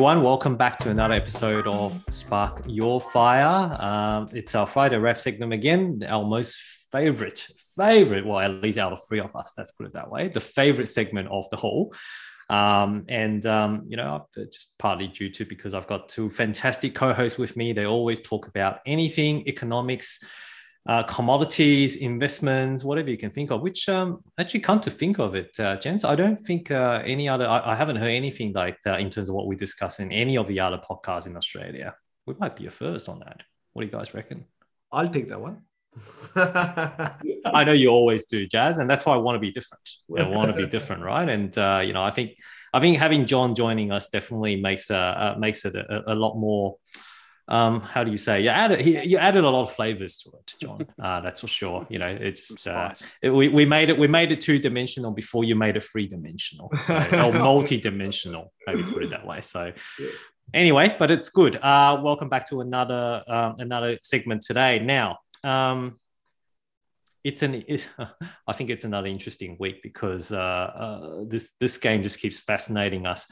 Everyone, welcome back to another episode of Spark Your Fire. Um, it's our Friday rep segment again, our most favorite, favorite, well, at least out of three of us, let's put it that way, the favorite segment of the whole. Um, and, um, you know, just partly due to because I've got two fantastic co hosts with me. They always talk about anything economics, uh, commodities, investments, whatever you can think of, which um, actually come to think of it, uh, gents, I don't think uh, any other, I, I, haven't heard anything like that in terms of what we discuss in any of the other podcasts in Australia. We might be a first on that. What do you guys reckon? I'll take that one. I know you always do, Jazz, and that's why I want to be different. I want to be different, right? And uh, you know, I think I think having John joining us definitely makes uh, uh makes it a, a lot more um, how do you say? You added you added a lot of flavors to it, John. Uh, that's for sure. You know, it's uh, it, we, we made it we made it two dimensional before you made it three dimensional so, or multi dimensional. Maybe put it that way. So. Anyway, but it's good. Uh, welcome back to another um, another segment today. Now, um, it's an it, I think it's another interesting week because uh, uh, this this game just keeps fascinating us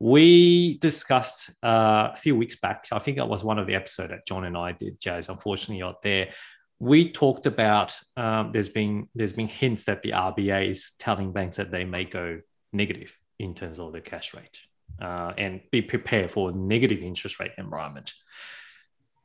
we discussed uh, a few weeks back, I think that was one of the episode that John and I did, Jazz. Unfortunately, not there. We talked about um, there's been there's been hints that the RBA is telling banks that they may go negative in terms of the cash rate uh, and be prepared for a negative interest rate environment.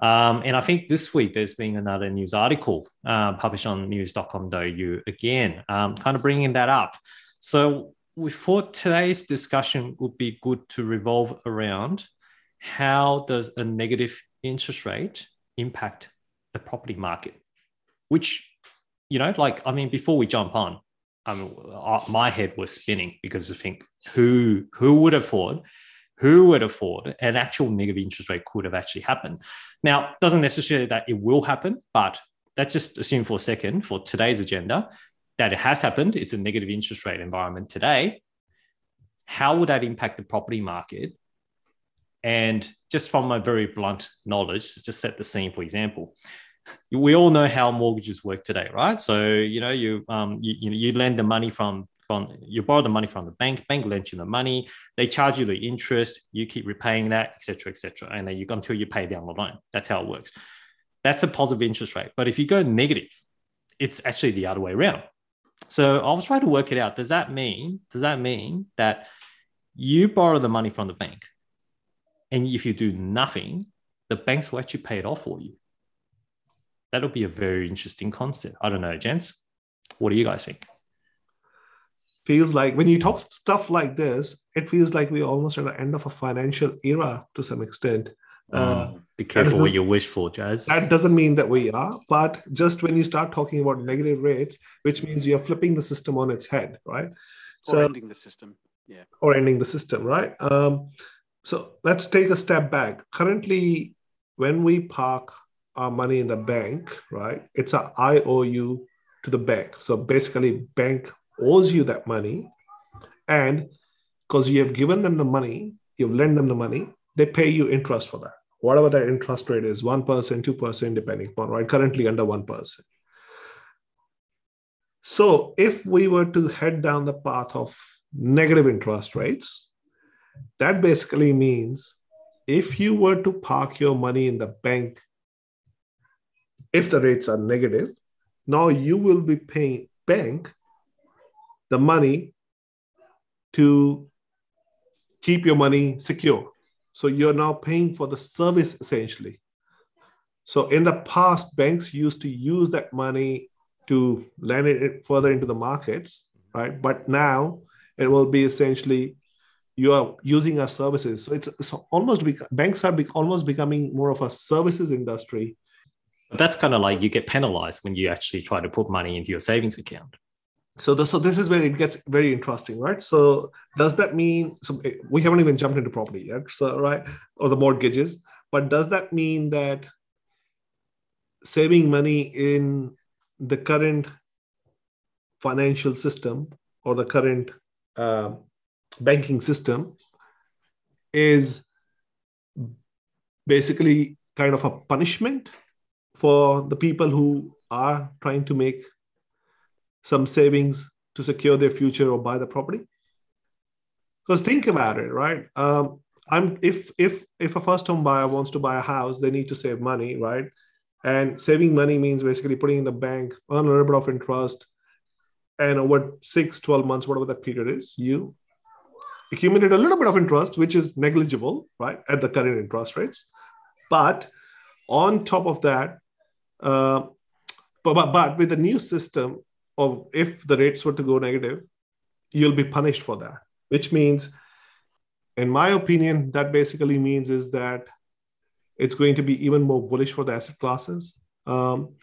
Um, and I think this week there's been another news article uh, published on news.com.au again, um, kind of bringing that up. So we thought today's discussion would be good to revolve around how does a negative interest rate impact the property market which you know like i mean before we jump on I mean, my head was spinning because I think who who would afford who would afford an actual negative interest rate could have actually happened. Now, doesn't necessarily that it will happen, but let's just assume for a second for today's agenda that it has happened, it's a negative interest rate environment today. How would that impact the property market? And just from my very blunt knowledge, just set the scene, for example, we all know how mortgages work today, right? So you know you um you, you, you lend the money from from you borrow the money from the bank, bank lends you the money, they charge you the interest, you keep repaying that, etc., etc., and then you until you pay down the loan. That's how it works. That's a positive interest rate. But if you go negative, it's actually the other way around. So I was trying to work it out. Does that mean, does that mean that you borrow the money from the bank and if you do nothing, the banks will actually pay it off for you? That'll be a very interesting concept. I don't know, gents. What do you guys think? Feels like when you talk stuff like this, it feels like we're almost at the end of a financial era to some extent. Uh, be careful what you wish for, Jazz. That doesn't mean that we are, but just when you start talking about negative rates, which means you're flipping the system on its head, right? Or so, ending the system, yeah. Or ending the system, right? Um, so let's take a step back. Currently, when we park our money in the bank, right, it's a IOU to the bank. So basically, bank owes you that money, and because you have given them the money, you've lent them the money, they pay you interest for that whatever that interest rate is 1%, 2%, depending upon, right? Currently under 1%. So if we were to head down the path of negative interest rates, that basically means if you were to park your money in the bank, if the rates are negative, now you will be paying bank the money to keep your money secure so you're now paying for the service essentially. So in the past, banks used to use that money to lend it further into the markets, right? But now it will be essentially you are using our services. So it's, it's almost banks are almost becoming more of a services industry. But That's kind of like you get penalized when you actually try to put money into your savings account so this, so this is where it gets very interesting right? So does that mean so eh, we haven't even jumped into property yet so right? Or the mortgages but does that mean that saving money in the current financial system or the current uh, banking system is basically kind of a punishment for the people who are trying to make some savings to secure their future or buy the property? Because think about it, right? Um, I'm if if if a first home buyer wants to buy a house, they need to save money, right? And saving money means basically putting in the bank, earn a little bit of interest, and over six, 12 months, whatever that period is, you accumulate a little bit of interest, which is negligible, right, at the current interest rates. But on top of that, uh, but, but, but with the new system of if the rates were to go negative, you'll be punished for that, which means, in my opinion, that basically means is that it's going to be even more bullish for the asset classes. Um,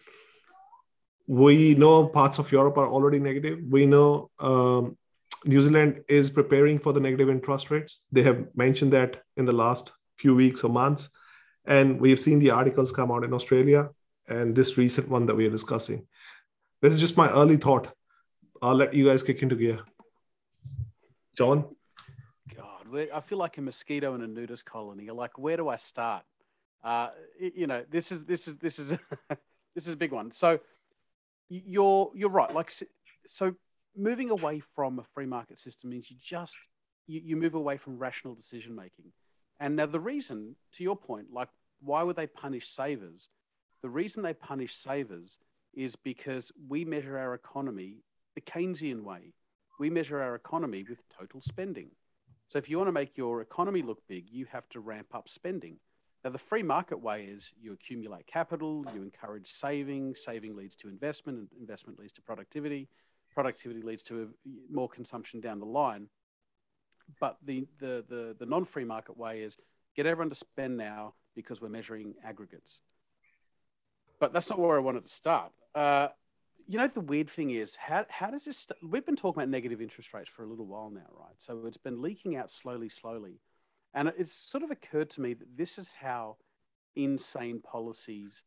we know parts of Europe are already negative. We know um, New Zealand is preparing for the negative interest rates. They have mentioned that in the last few weeks or months. And we've seen the articles come out in Australia and this recent one that we are discussing. This is just my early thought. I'll let you guys kick into gear. John? God, I feel like a mosquito in a nudist colony. Like, where do I start? Uh, you know, this is this is this is this is a big one. So you're you're right. Like, so moving away from a free market system means you just you, you move away from rational decision making. And now the reason, to your point, like why would they punish savers? The reason they punish savers is because we measure our economy the Keynesian way. We measure our economy with total spending. So if you want to make your economy look big, you have to ramp up spending. Now, the free market way is you accumulate capital, you encourage saving, saving leads to investment, and investment leads to productivity, productivity leads to uh, more consumption down the line. But the, the, the, the non free market way is get everyone to spend now because we're measuring aggregates. But that's not where I wanted to start. Uh, you know, the weird thing is, how, how does this? St- We've been talking about negative interest rates for a little while now, right? So it's been leaking out slowly, slowly. And it's sort of occurred to me that this is how insane policies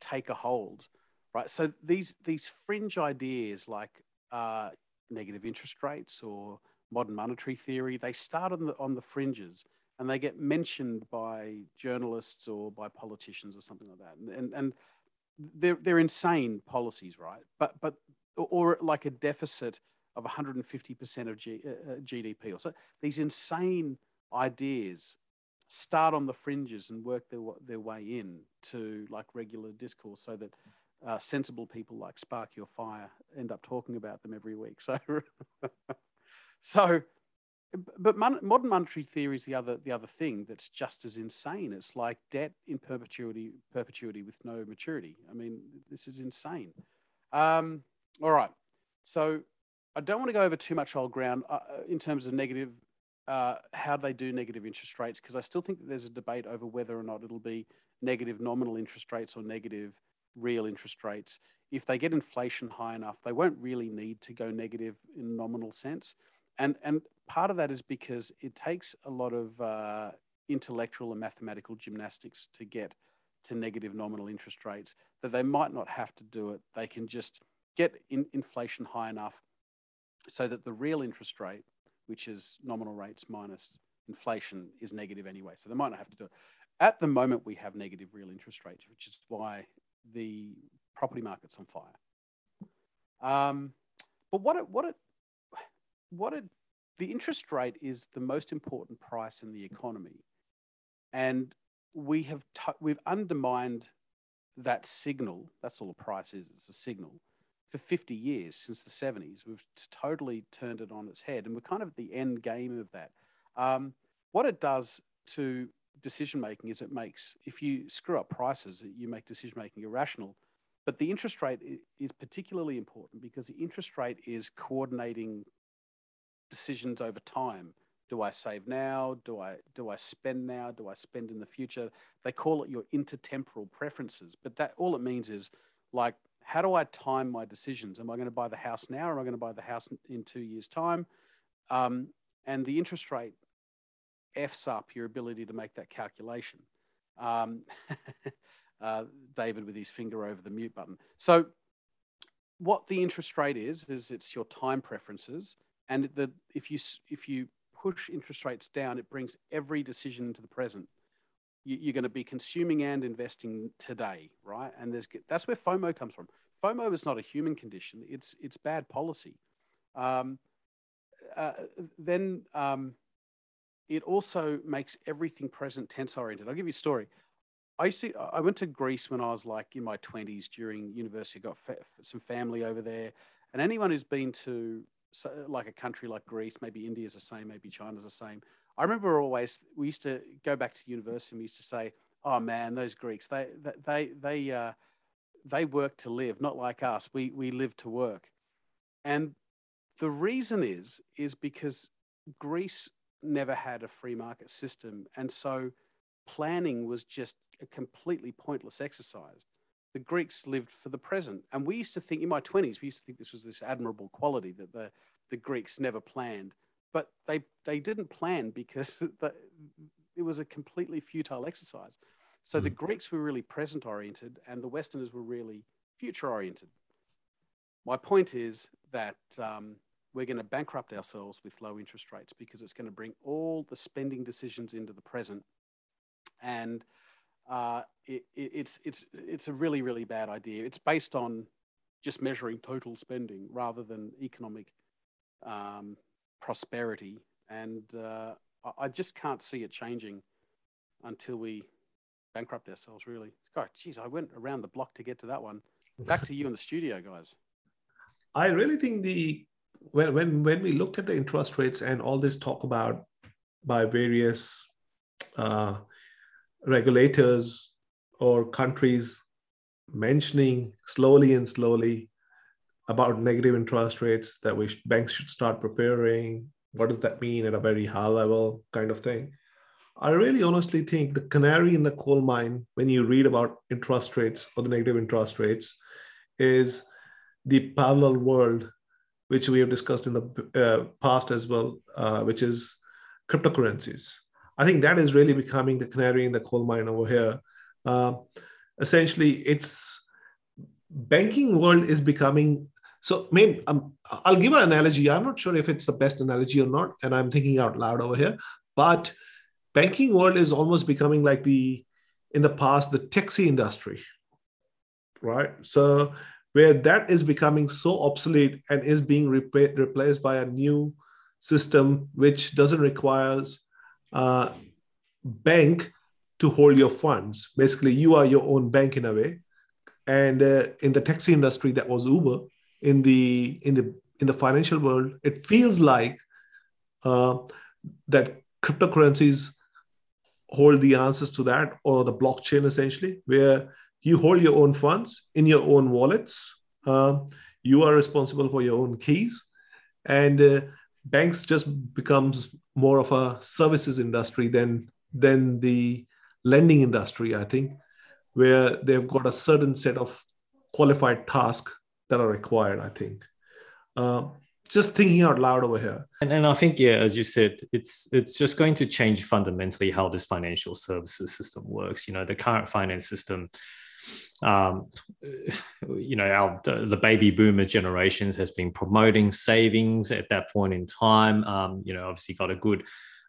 take a hold right? So these these fringe ideas like uh, negative interest rates or modern monetary theory, they start on the on the fringes and they get mentioned by journalists or by politicians or something like that, and and, and they're they're insane policies, right? But but or like a deficit of 150% of G, uh, GDP or so. These insane ideas start on the fringes and work their, their way in to like regular discourse so that uh, sensible people like Sparky or Fire end up talking about them every week. So, so, but mon- modern monetary theory is the other the other thing that's just as insane. It's like debt in perpetuity, perpetuity with no maturity. I mean, this is insane. Um, all right, so I don't want to go over too much old ground uh, uh in terms of negative. Uh, how they do negative interest rates because I still think that there's a debate over whether or not it'll be negative nominal interest rates or negative real interest rates, if they get inflation high enough, they won't really need to go negative in nominal sense. And, and part of that is because it takes a lot of uh, intellectual and mathematical gymnastics to get to negative nominal interest rates that they might not have to do it. They can just get in inflation high enough so that the real interest rate, which is nominal rates minus inflation, is negative anyway. So they might not have to do it. At the moment, we have negative real interest rates, which is why the property market's on fire. Um, but what it, what it, what it, the interest rate is the most important price in the economy, and we have t- we've undermined that signal. That's all a price is. It's a signal for 50 years since the 70s. We've totally turned it on its head, and we're kind of at the end game of that. Um, what it does to decision making is it makes if you screw up prices, you make decision making irrational. But the interest rate is particularly important because the interest rate is coordinating decisions over time. Do I save now? Do I do I spend now? Do I spend in the future? They call it your intertemporal preferences, but that all it means is like how do I time my decisions? Am I going to buy the house now, or am I going to buy the house in two years' time? Um, and the interest rate F's up your ability to make that calculation. Um, uh, David with his finger over the mute button. So what the interest rate is, is it's your time preferences. And the, if, you, if you push interest rates down, it brings every decision into the present. You, are going to be consuming and investing today, right? And there's, that's where FOMO comes from. FOMO is not a human condition, it's, it's bad policy. Um, uh, then um, it also makes everything present tense oriented. I'll give you a story. I used to, I went to Greece when I was like in my 20s during university, got fa- some family over there. And anyone who's been to so, like a country like Greece, maybe India's the same, maybe China's the same. I remember always, we used to go back to university and we used to say, oh man, those Greeks, they, they, they, uh, they work to live, not like us. We, we live to work. And the reason is, is because Greece never had a free market system. And so planning was just a completely pointless exercise. The Greeks lived for the present. And we used to think, in my 20s, we used to think this was this admirable quality that the, the Greeks never planned. But they, they didn't plan because it was a completely futile exercise. So mm. the Greeks were really present oriented and the Westerners were really future oriented. My point is that um, we're going to bankrupt ourselves with low interest rates because it's going to bring all the spending decisions into the present. And uh, it, it, it's, it's, it's a really, really bad idea. It's based on just measuring total spending rather than economic um, prosperity. And uh, I just can't see it changing until we bankrupt ourselves, really. God, geez, I went around the block to get to that one. Back to you in the studio, guys. I really think the when when when we look at the interest rates and all this talk about by various uh, regulators or countries mentioning slowly and slowly about negative interest rates that we banks should start preparing what does that mean at a very high level kind of thing i really honestly think the canary in the coal mine when you read about interest rates or the negative interest rates is the parallel world which we have discussed in the uh, past as well, uh, which is cryptocurrencies. I think that is really becoming the canary in the coal mine over here. Uh, essentially, it's banking world is becoming so. Um, I'll give an analogy. I'm not sure if it's the best analogy or not, and I'm thinking out loud over here. But banking world is almost becoming like the in the past the taxi industry, right? So where that is becoming so obsolete and is being replaced by a new system which doesn't require uh, bank to hold your funds. Basically, you are your own bank in a way. And uh, in the taxi industry, that was Uber. In the in the in the financial world, it feels like uh, that cryptocurrencies hold the answers to that, or the blockchain essentially, where you hold your own funds in your own wallets. Uh, you are responsible for your own keys, and uh, banks just becomes more of a services industry than than the lending industry. I think, where they've got a certain set of qualified tasks that are required. I think. Uh, just thinking out loud over here. And, and I think, yeah, as you said, it's it's just going to change fundamentally how this financial services system works. You know, the current finance system um, you know, our the baby boomer generations has been promoting savings at that point in time. Um, you know, obviously got a good,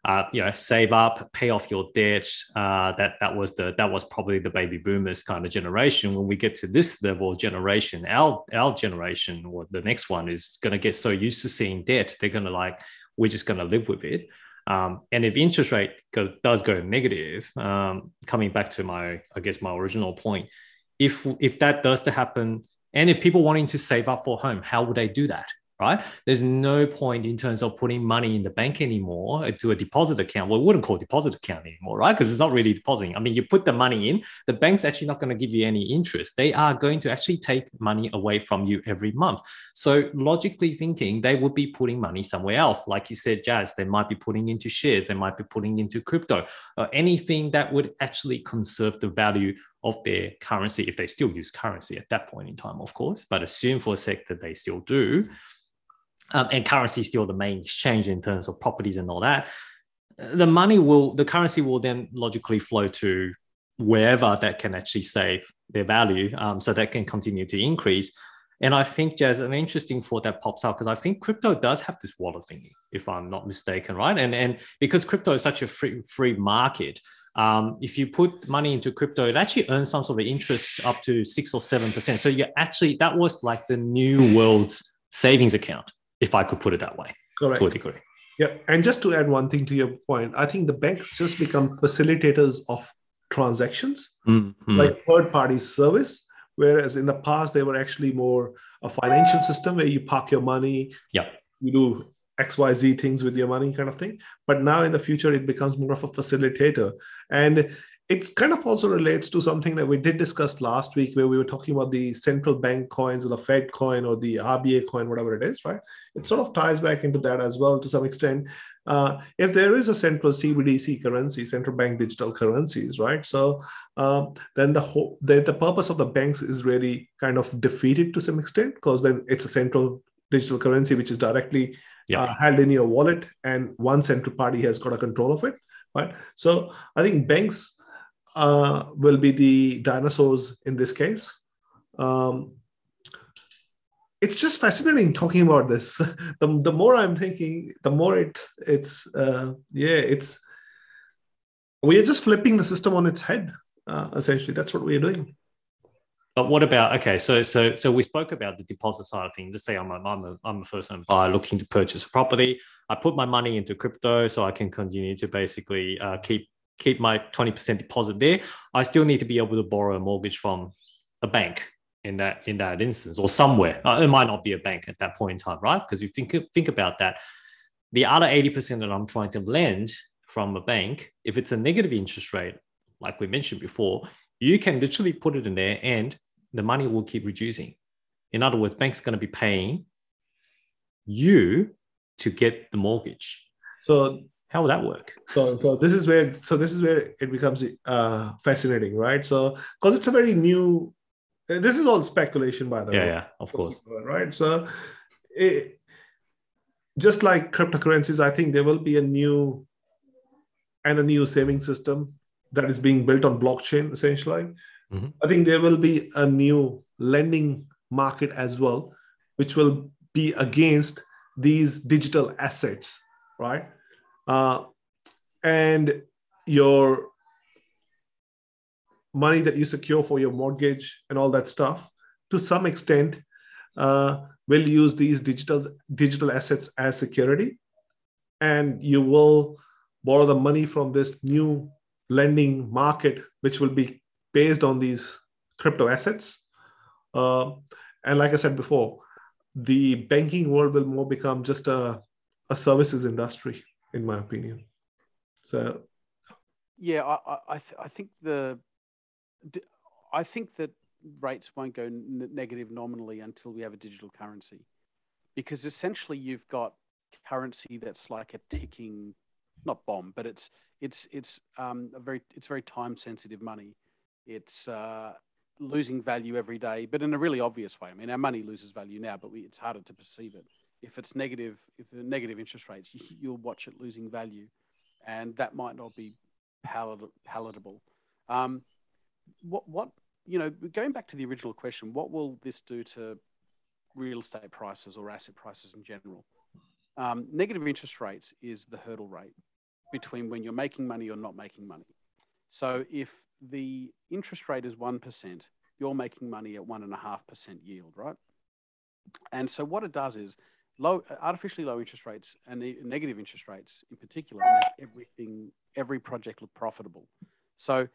uh, you know, save up, pay off your debt. Uh, that that was the that was probably the baby boomers kind of generation. When we get to this level generation, our our generation or the next one is going to get so used to seeing debt, they're going to like we're just going to live with it. Um, and if interest rate go, does go negative, um, coming back to my, I guess my original point, if if that does to happen and if people wanting to save up for home how would they do that right? There's no point in terms of putting money in the bank anymore uh, to a deposit account. Well, we wouldn't call deposit account anymore, right? Because it's not really depositing. I mean, you put the money in, the bank's actually not going to give you any interest. They are going to actually take money away from you every month. So logically thinking, they would be putting money somewhere else. Like you said, Jazz, they might be putting into shares, they might be putting into crypto, or anything that would actually conserve the value of their currency if they still use currency at that point in time, of course. But assume for a sec that they still do um, and currency is still the main exchange in terms of properties and all that, the money will, the currency will then logically flow to wherever that can actually save their value um, so that can continue to increase. And I think there's an interesting thought that pops up because I think crypto does have this wallet thingy, if I'm not mistaken, right? And and because crypto is such a free free market, um, if you put money into crypto, it actually earns some sort of interest up to six or seven percent. So you actually that was like the new world's savings account if I could put it that way, Correct. to a degree. Yeah, and just to add one thing to your point, I think the banks just become facilitators of transactions, Mm-hmm. like third party service. Whereas in the past, they were actually more a financial system where you park your money, Yeah. you do XYZ things with your money kind of thing. But now in the future, it becomes more of a facilitator. And it kind of also relates to something that we did discuss last week where we were talking about the central bank coins or the Fed coin or the RBA coin, whatever it is, right? It sort of ties back into that as well to some extent. Uh, if there is a central CBDC currency, central bank digital currencies, right? So um, then the whole the, the purpose of the banks is really kind of defeated to some extent because then it's a central digital currency which is directly Yeah. uh, held in your wallet and one central party has got a control of it right? So i think banks uh, will be the dinosaurs in this case. Um, it's just fascinating talking about this. The, the more i'm thinking the more it it's uh, yeah it's we are just flipping the system on its head uh, essentially. That's what we're doing But what about okay? So so so we spoke about the deposit side of things. Just say I'm a, I'm a, I'm a first time buyer looking to purchase a property. I put my money into crypto so I can continue to basically uh, keep keep my twenty percent deposit there. I still need to be able to borrow a mortgage from a bank in that in that instance or somewhere. Uh, it might not be a bank at that point in time, right? Because you think think about that. The other eighty percent that I'm trying to lend from a bank, if it's a negative interest rate, like we mentioned before, you can literally put it in there and the money will keep reducing. In other words, bank's are going to be paying you to get the mortgage. so How will that work? so so this is where so this is where it becomes uh fascinating right so because it's a very new this is all speculation by the Yeah, way yeah, of course. right so it, just like cryptocurrencies i think there will be a new and a new saving system that is being built on blockchain essentially. Mhm. i think there will be a new lending market as well which will be against these digital assets right? Uh, and your money that you secure for your mortgage and all that stuff to some extent uh, will use these digital digital assets as security. And you will borrow the money from this new lending market which will be based on these crypto assets. Uh, and like i said before the banking world will more become just a, a services industry in my opinion. So Yeah, I, I, th- I think the, I think that rates won't go n- negative nominally until we have a digital currency, because essentially you've got currency that's like a ticking, not bomb, but it's it's it's um, very it's very time sensitive money. It's uh, losing value every day, but in a really obvious way. I mean, our money loses value now, but we, it's harder to perceive it. If it's negative, if the negative interest rates, you, you'll watch it losing value, and that might not be palat- palatable. Um, what what you know, going back to the original question, what will this do to real estate prices or asset prices in general? Um, negative interest rates is the hurdle rate between when you're making money or not making money. So if the interest rate is one percent, you're making money at one and a half percent yield, right? And so what it does is low, artificially low interest rates and negative interest rates in particular make everything, every project look profitable. So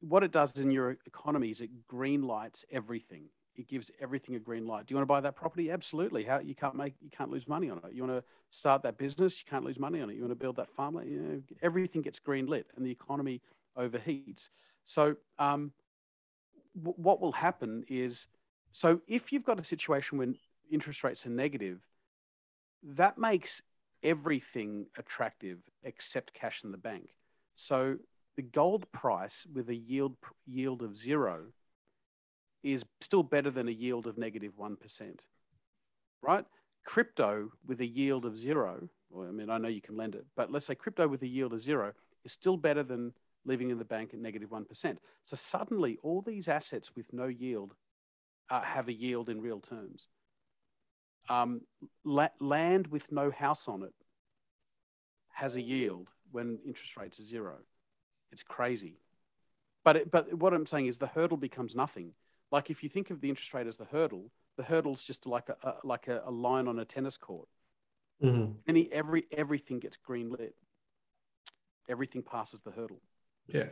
what it does in your economy is it green lights everything. It gives everything a green light. Do you want to buy that property? Absolutely. How you can't make you can't lose money on it. You want to start that business? You can't lose money on it. You want to build that farmland? You know, everything gets green lit, and the economy overheats. So um, w- what will happen is, so if you've got a situation when interest rates are negative, that makes everything attractive except cash in the bank. So the gold price with a yield yield of zero is still better than a yield of negative 1. Right? Crypto with a yield of zero, well, I mean, I know you can lend it, but let's say crypto with a yield of zero is still better than leaving in the bank at negative 1. So suddenly, all these assets with no yield uh, have a yield in real terms. Um, la- land with no house on it has a yield when interest rates are zero. It's crazy. But, it, but what I'm saying is the hurdle becomes nothing. Like if you think of the interest rate as the hurdle, the hurdle's just like a, a like a, a line on a tennis court. Mhm. Any every everything gets green lit. Everything passes the hurdle. Yeah.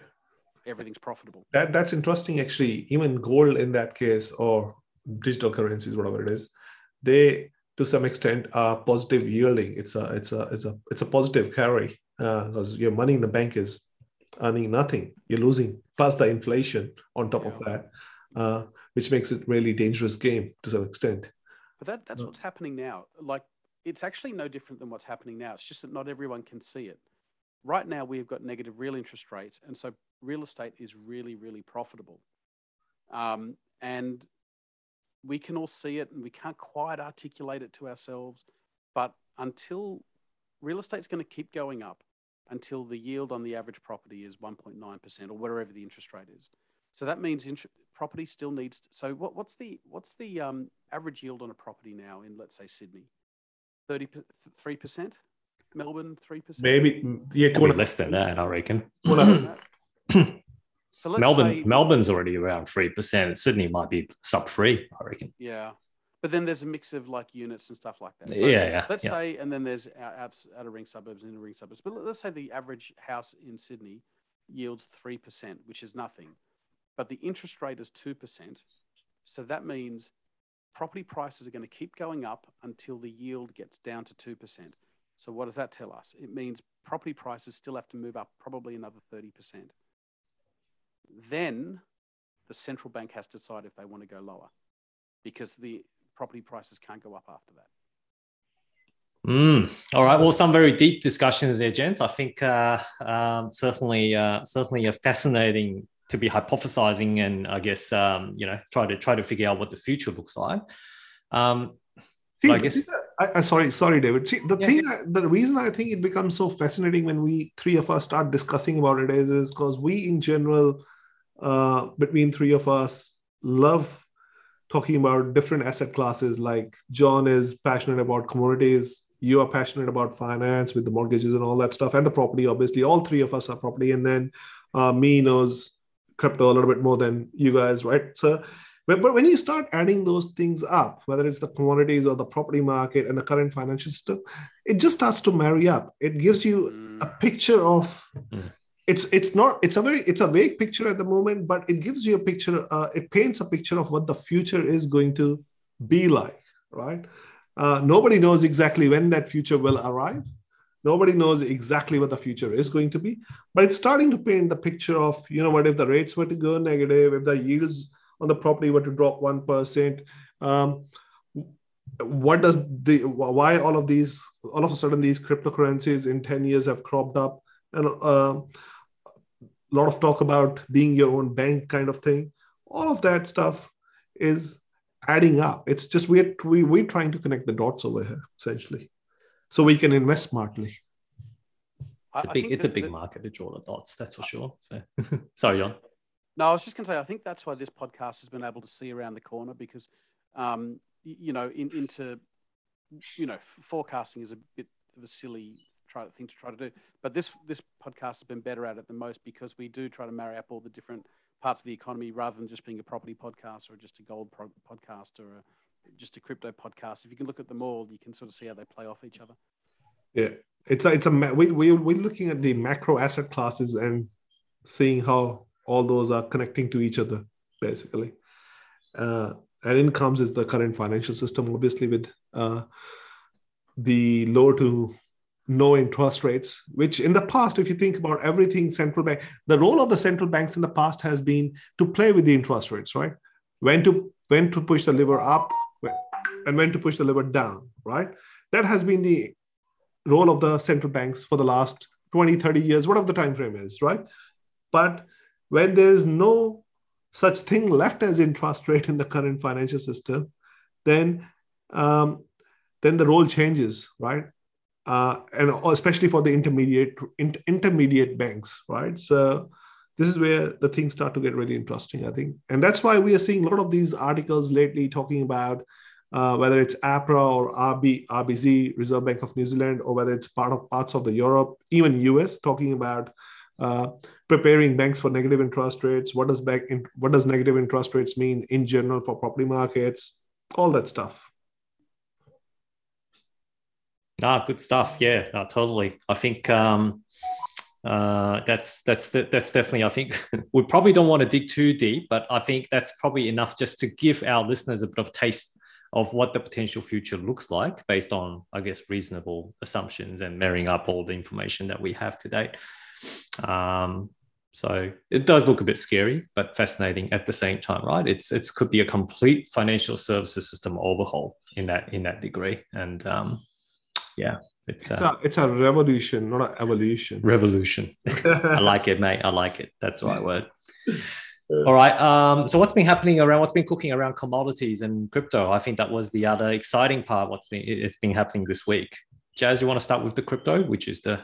Everything's profitable. That that's interesting actually. Even gold in that case, or digital currencies, whatever it is, they to some extent are positive yielding. It's a it's a it's a it's a positive carry because your money in the bank is earning nothing. You're losing plus the inflation on top of that, uh, which makes it really dangerous game to some extent. But that, that's No. what's happening now. Like, it's actually no different than what's happening now. It's just that not everyone can see it. Right now, we've got negative real interest rates. And so real estate is really, really profitable. Um, and we can all see it and we can't quite articulate it to ourselves. But until real estate's going to keep going up until the yield on the average property is 1.9% or whatever the interest rate is. So that means int- property still needs. So what, what's the what's the um, average yield on a property now in let's say Sydney? Thirty three percent. Melbourne three percent. Maybe mm, yeah, two Probably and a- less than that, I reckon. two and a- So let's Melbourne, say, Melbourne's already around three percent. Sydney might be sub three, I reckon. Yeah, but then there's a mix of like units and stuff like that. So Yeah, yeah, Let's yeah. say, and then there's out, outs- outer ring suburbs and inner ring suburbs. But let's say the average house in Sydney yields three percent, which is nothing, but the interest rate is two percent. So that means property prices are going to keep going up until the yield gets down to two percent. So what does that tell us? It means property prices still have to move up probably another thirty percent. Then the central bank has to decide if they want to go lower because the property prices can't go up after that. Mm. All right. Well, some very deep discussions there, gents. I think uh, um, certainly, uh, certainly a fascinating to be hypothesizing, and I guess um, you know try to try to figure out what the future looks like. Um, See, I guess- I, I, sorry, sorry, David. See, the Yeah, thing, I- the reason I think it becomes so fascinating when we three of us start discussing about it is, is because we, in general, uh, between three of us, love talking about different asset classes. Like John is passionate about commodities. You are passionate about finance with the mortgages and all that stuff, and the property. Obviously, all three of us are property, and then uh, me knows crypto a little bit more than you guys, right? So but, but when you start adding those things up, whether it's the commodities or the property market and the current financial system, it just starts to marry up. It gives you a picture of Mm. it's it's not it's a very it's a vague picture at the moment, but it gives you a picture. Uh, it paints a picture of what the future is going to be like, right? Uh, nobody knows exactly when that future will arrive. Nobody knows exactly what the future is going to be, but it's starting to paint the picture of you know what if the rates were to go negative, if the yields on the property were to drop 1%. Um, what does the why all of these all of a sudden these cryptocurrencies in 10 years have cropped up? And uh, a lot of talk about being your own bank kind of thing. All of that stuff is adding up. It's just we're we, we're trying to connect the dots over here essentially so we can invest smartly it's a I- I big think it's a big that- market to draw the dots. That's for sure. So, sorry, John. No, I was just going to say, I think that's why this podcast has been able to see around the corner because, um, you know, in, into, you know, forecasting is a bit of a silly try, thing to try to do. But this this podcast has been better at it than most because we do try to marry up all the different parts of the economy rather than just being a property podcast or just a gold pro- podcast or a, just a crypto podcast. If you can look at them all, you can sort of see how they play off each other. yeah it's a it's a we, we, we're looking at the macro asset classes and seeing how all those are connecting to each other basically uh, and in comes is the current financial system obviously with uh, the low to no interest rates which in the past if you think about everything central bank the role of the central banks in the past has been to play with the interest rates right when to when to push the lever up and when to push the lever down right? That has been the role of the central banks for the last 20 30 years whatever the time frame is right? But when there's no such thing left as interest rate in the current financial system then um, then the role changes right? Uh, and especially for the intermediate in, intermediate banks right? So this is where the things start to get really interesting i think. And that's why we are seeing a lot of these articles lately talking about uh, whether it's APRA or RB, RBZ, Reserve Bank of New Zealand, or whether it's part of parts of the Europe, even US, talking about uh, preparing banks for negative interest rates. What does back in, what does negative interest rates mean in general for property markets? All that stuff. Ah, good stuff. Yeah, no, totally. I think um, uh, that's that's that's definitely. I think we probably don't want to dig too deep, but I think that's probably enough just to give our listeners a bit of taste of what the potential future looks like based on, I guess, reasonable assumptions and marrying up all the information that we have to date. Um, so it does look a bit scary, but fascinating at the same time, right? It's it could be a complete financial services system overhaul in that in that degree, and um, yeah, it's it's a, a, it's a revolution, not an evolution. Revolution. I like it, mate. I like it. That's the right word. All right. Um, so what's been happening around? What's been cooking around commodities and crypto? I think that was the other exciting part. What's been it's been happening this week. Jazz, you want to start with the crypto, which is the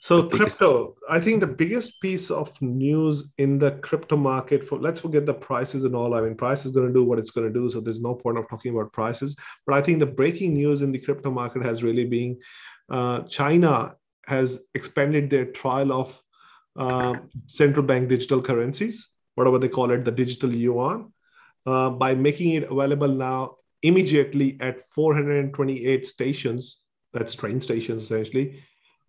so the crypto, I think the biggest piece of news in the crypto market for let's forget the prices and all. I mean, price is going to do what it's going to do, so there's no point of talking about prices. But I think the breaking news in the crypto market has really been uh, China has expanded their trial of uh, central bank digital currencies, whatever they call it, the digital yuan, uh, by making it available now immediately at 428 stations. That's train stations essentially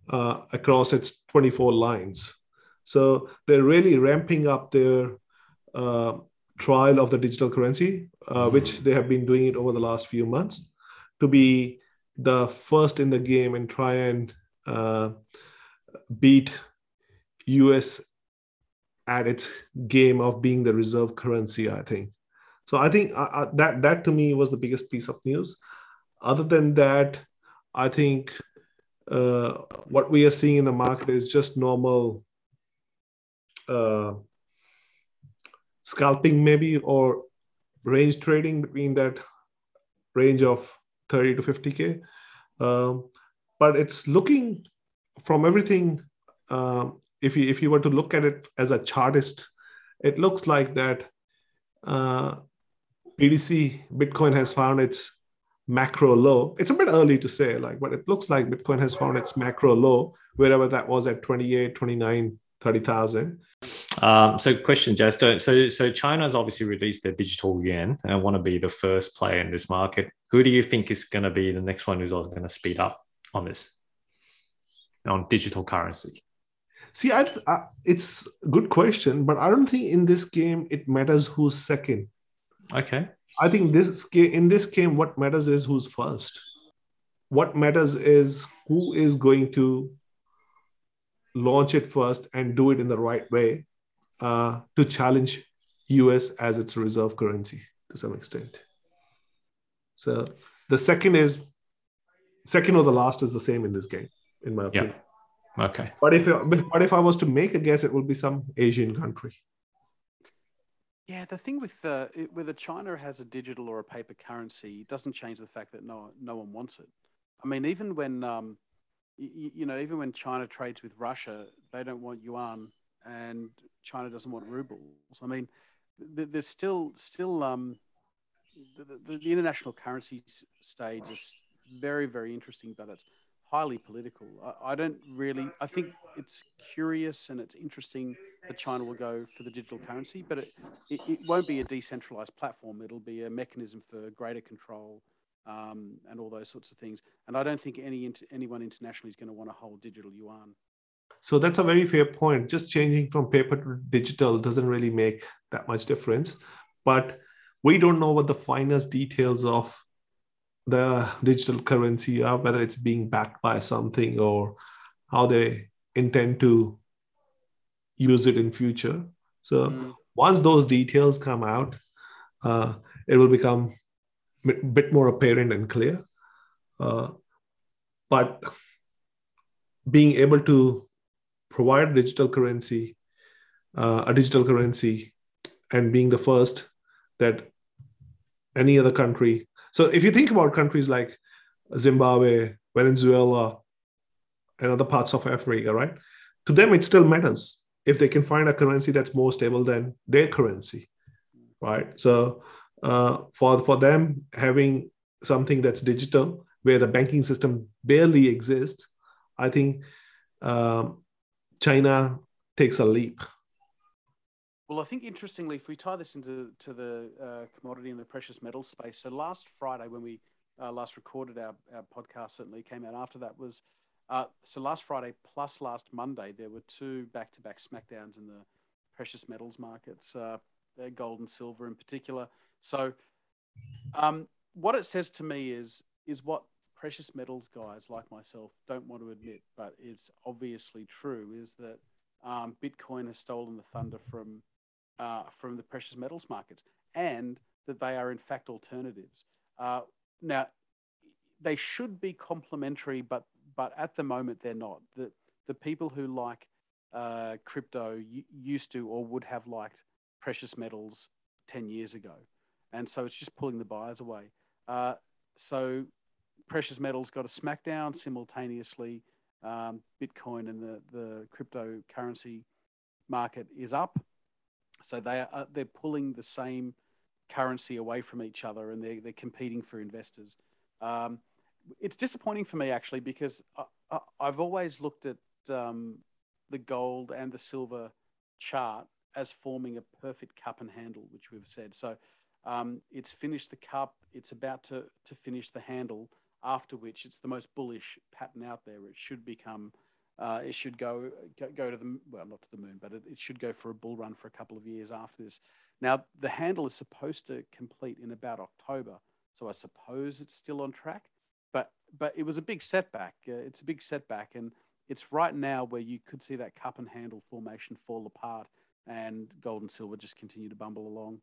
uh, across its 24 lines. So they're really ramping up their uh, trial of the digital currency, uh, mm-hmm. which they have been doing it over the last few months, to be the first in the game and try and uh, beat US at its game of being the reserve currency. I think. So I think uh, uh, that that to me was the biggest piece of news. Other than that, I think uh, what we are seeing in the market is just normal uh, scalping, maybe, or range trading between that range of 30 to 50K. Um, but it's looking from everything, um, if, you, if you were to look at it as a chartist, it looks like that uh, BTC, Bitcoin has found its macro low. It's a bit early to say, like, but it looks like Bitcoin has found its macro low, wherever that was at 28, 29, 30,000. Um, so question, Jess. So, so China has obviously released their digital yuan and want to be the first player in this market. Who do you think is going to be the next one who's also going to speed up on this, on digital currency? See, I, I, it's a good question, but I don't think in this game it matters who's second. Okay. I think this in this game, what matters is who's first. What matters is who is going to launch it first and do it in the right way uh, to challenge US as its reserve currency to some extent. So the second is second or the last is the same in this game, in my opinion. Yeah. Okay. But if but if I was to make a guess, it would be some Asian country. Yeah, the thing with uh, it, whether China has a digital or a paper currency doesn't change the fact that no no one wants it. I mean, even when um, you, you know, even when China trades with Russia, they don't want yuan, and China doesn't want rubles. I mean, there's still still um, the, the, the international currency stage is very very interesting, but it's highly political. I, I, don't really. I think it's curious and it's interesting that China will go for the digital currency, but it, it, it won't be a decentralized platform. It'll be a mechanism for greater control um, and all those sorts of things. And I don't think any anyone internationally is going to want to hold digital yuan. So that's a very fair point. Just changing from paper to digital doesn't really make that much difference, but we don't know what the finest details of the digital currency are, whether it's being backed by something or how they intend to use it in future. So mm. once those details come out, uh, it will become a bit more apparent and clear. Uh, but being able to provide digital currency, uh, a digital currency, and being the first that any other country so if you think about countries like Zimbabwe, Venezuela, and other parts of Africa, right? To them, it still matters if they can find a currency that's more stable than their currency, right? So uh, for for them, having something that's digital, where the banking system barely exists, I think um, China takes a leap well, I think interestingly, if we tie this into to the uh, commodity and the precious metal space, so last Friday when we uh, last recorded our, our podcast, certainly came out after that, was uh, so last Friday plus last Monday, there were two back to back SmackDowns in the precious metals markets, uh, gold and silver in particular. So, um, what it says to me is is what precious metals guys like myself don't want to admit, but it's obviously true, is that um, Bitcoin has stolen the thunder from uh, from the precious metals markets, and that they are in fact alternatives. Uh, now, they should be complementary, but but at the moment they're not. The the people who like uh, crypto used to or would have liked precious metals ten years ago, and so it's just pulling the buyers away. Uh, so precious metals got a smackdown simultaneously. Um, Bitcoin and the the cryptocurrency market is up, so they are they're pulling the same currency away from each other, and they're they're competing for investors. Um, it's disappointing for me actually because I, have always looked at um, the gold and the silver chart as forming a perfect cup and handle, which we've said. So um, it's finished the cup, it's about to, to finish the handle, after which it's the most bullish pattern out there. It should become, uh, it should go, go, to the, well, not to the moon, but it, it should go for a bull run for a couple of years after this. Now, the handle is supposed to complete in about October. So I suppose it's still on track but but it was a big setback. Uh, it's a big setback, and it's right now where you could see that cup and handle formation fall apart, and gold and silver just continue to bumble along.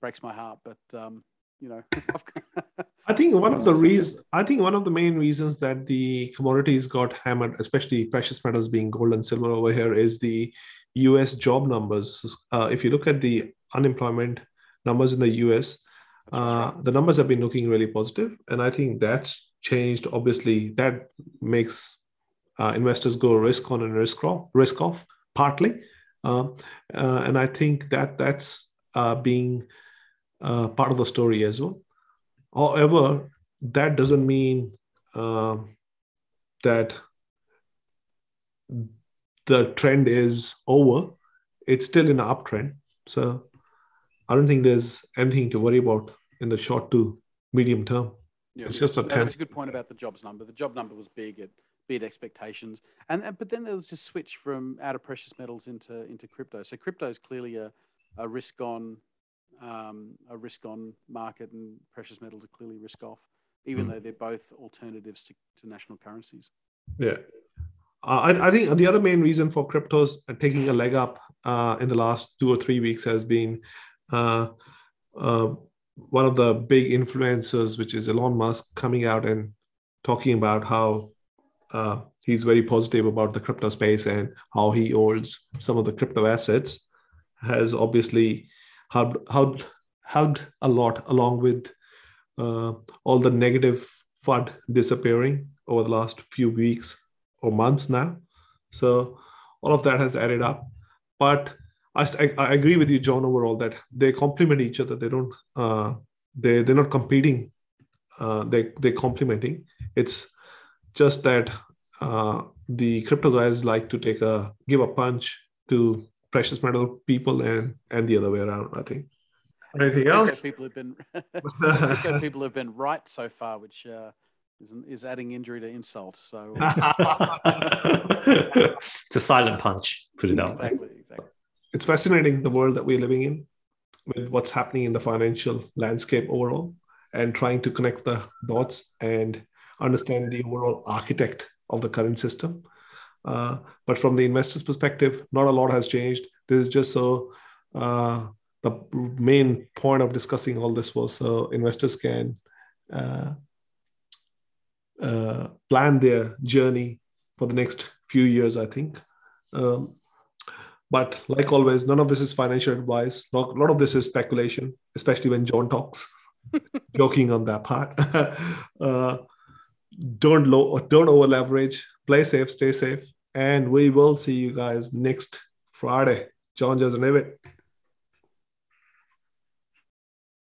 Breaks my heart, but um, you know. I think one of the reasons, I think one of the main reasons that the commodities got hammered, especially precious metals being gold and silver over here, is the U.S. job numbers. Uh, if you look at the unemployment numbers in the U.S., uh, the numbers have been looking really positive, and I think that's changed, obviously that makes uh, investors go risk on and risk off, risk off partly. Uh, uh, and I think that that's uh, being uh, part of the story as well. However, that doesn't mean um, that the trend is over. It's still in an uptrend. So I don't think there's anything to worry about in the short to medium term. Yeah, it's just a. That's a good point about the jobs number. The job number was big. It beat expectations, and, and but then there was this switch from out of precious metals into into crypto. So crypto is clearly a, a risk on um, a risk on market, and precious metals are clearly risk off, even mm. though they're both alternatives to, to national currencies. Yeah. Uh, I, I, think the other main reason for cryptos taking a leg up uh, in the last two or three weeks has been uh, uh one of the big influencers, which is Elon Musk, coming out and talking about how uh, he's very positive about the crypto space and how he holds some of the crypto assets, has obviously helped helped, helped a lot along with uh, all the negative FUD disappearing over the last few weeks or months now. So all of that has added up. But I, I agree with you, John. Overall, that they complement each other. They don't. Uh, they they're not competing. Uh, they they're complementing. It's just that uh, the crypto guys like to take a give a punch to precious metal people and and the other way around. I think. Anything else? People have been people have been right so far, which uh, is, is adding injury to insult. So it's a silent punch. Put it out. Exactly. Exactly it's fascinating the world that we're living in with what's happening in the financial landscape overall and trying to connect the dots and understand the overall architect of the current system. Uh, but from the investor's perspective, not a lot has changed. This is just so uh, the main point of discussing all this was so investors can uh, uh plan their journey for the next few years, I think. Um, but like always, none of this is financial advice. A lot of this is speculation, especially when John talks, joking on that part. uh, don't low, don't over leverage. Play safe, stay safe, and we will see you guys next Friday. John just it.